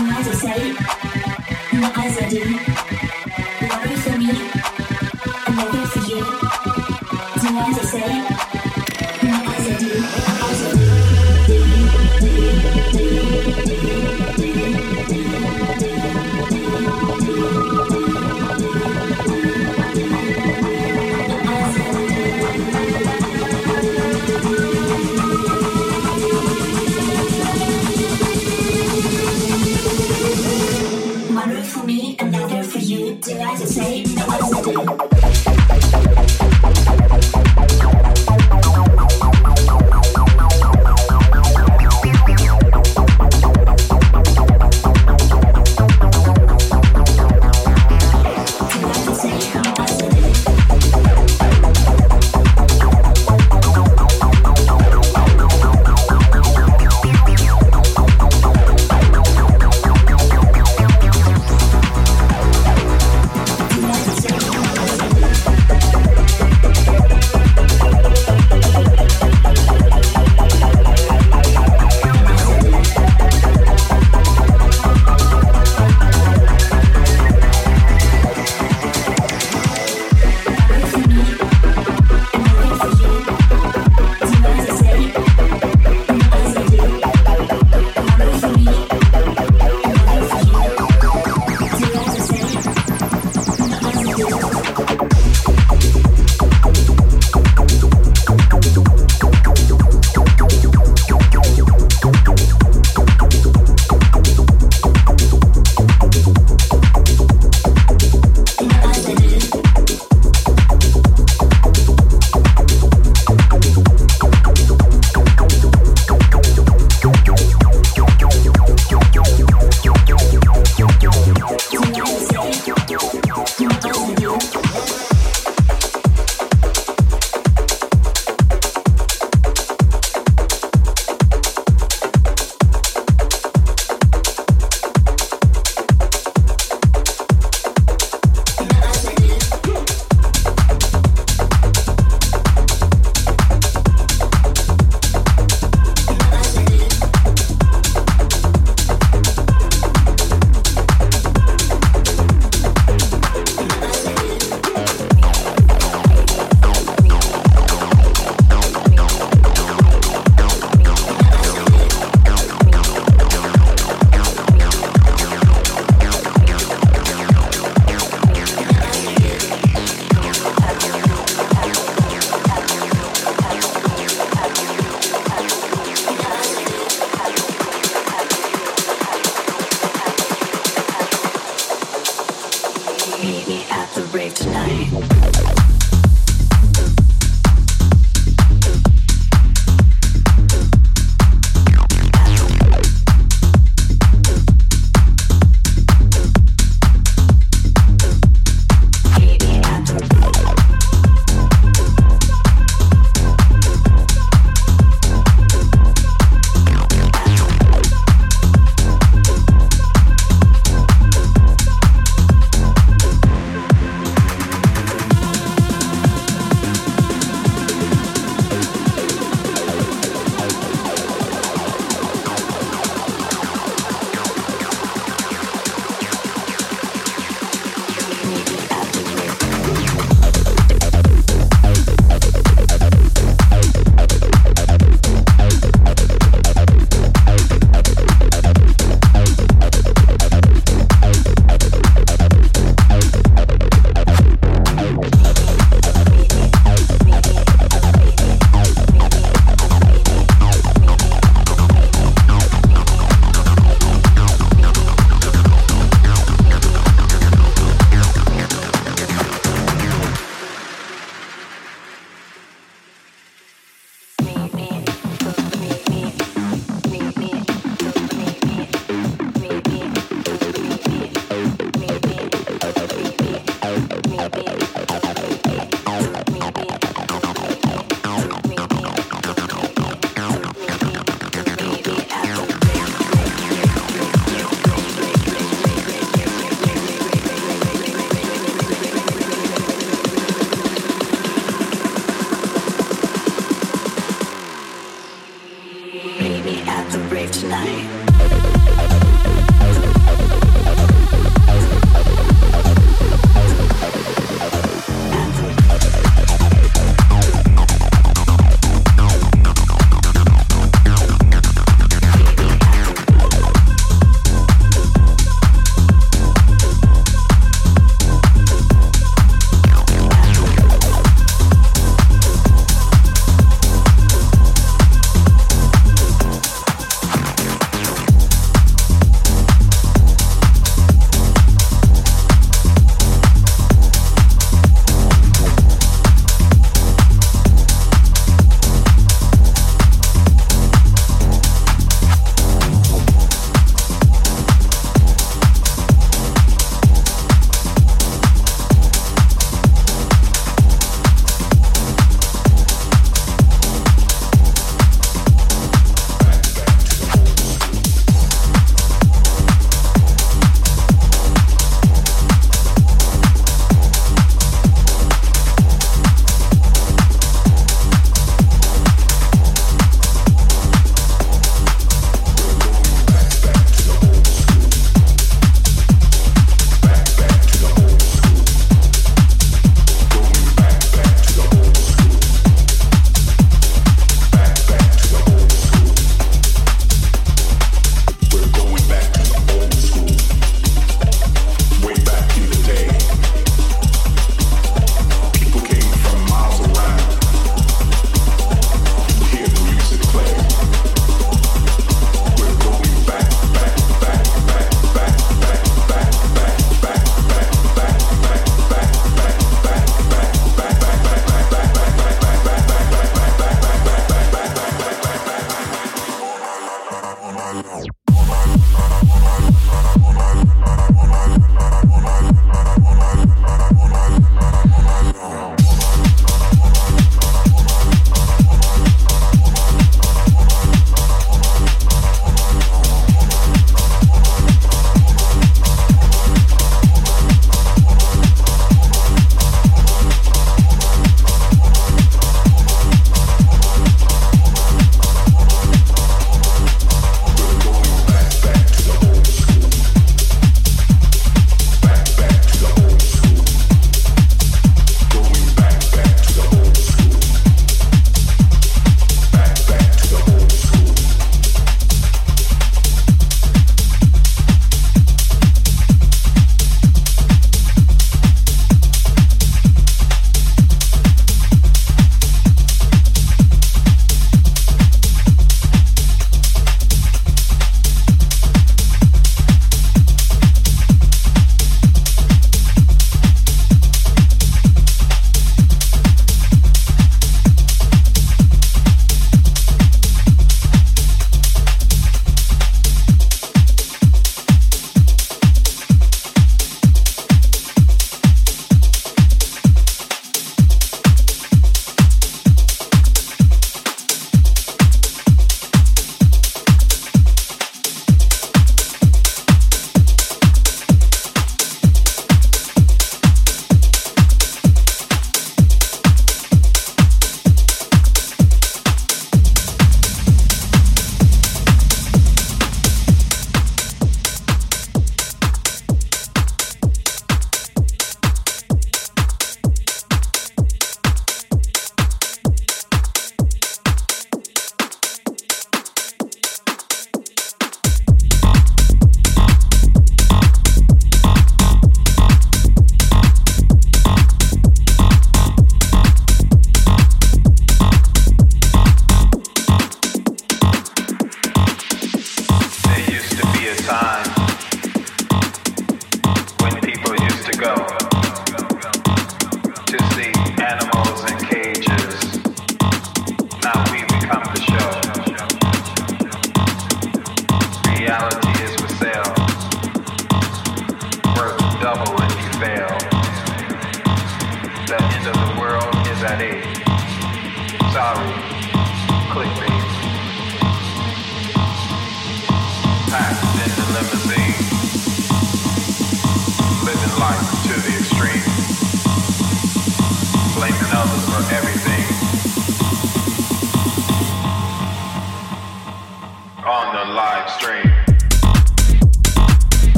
i States, in the island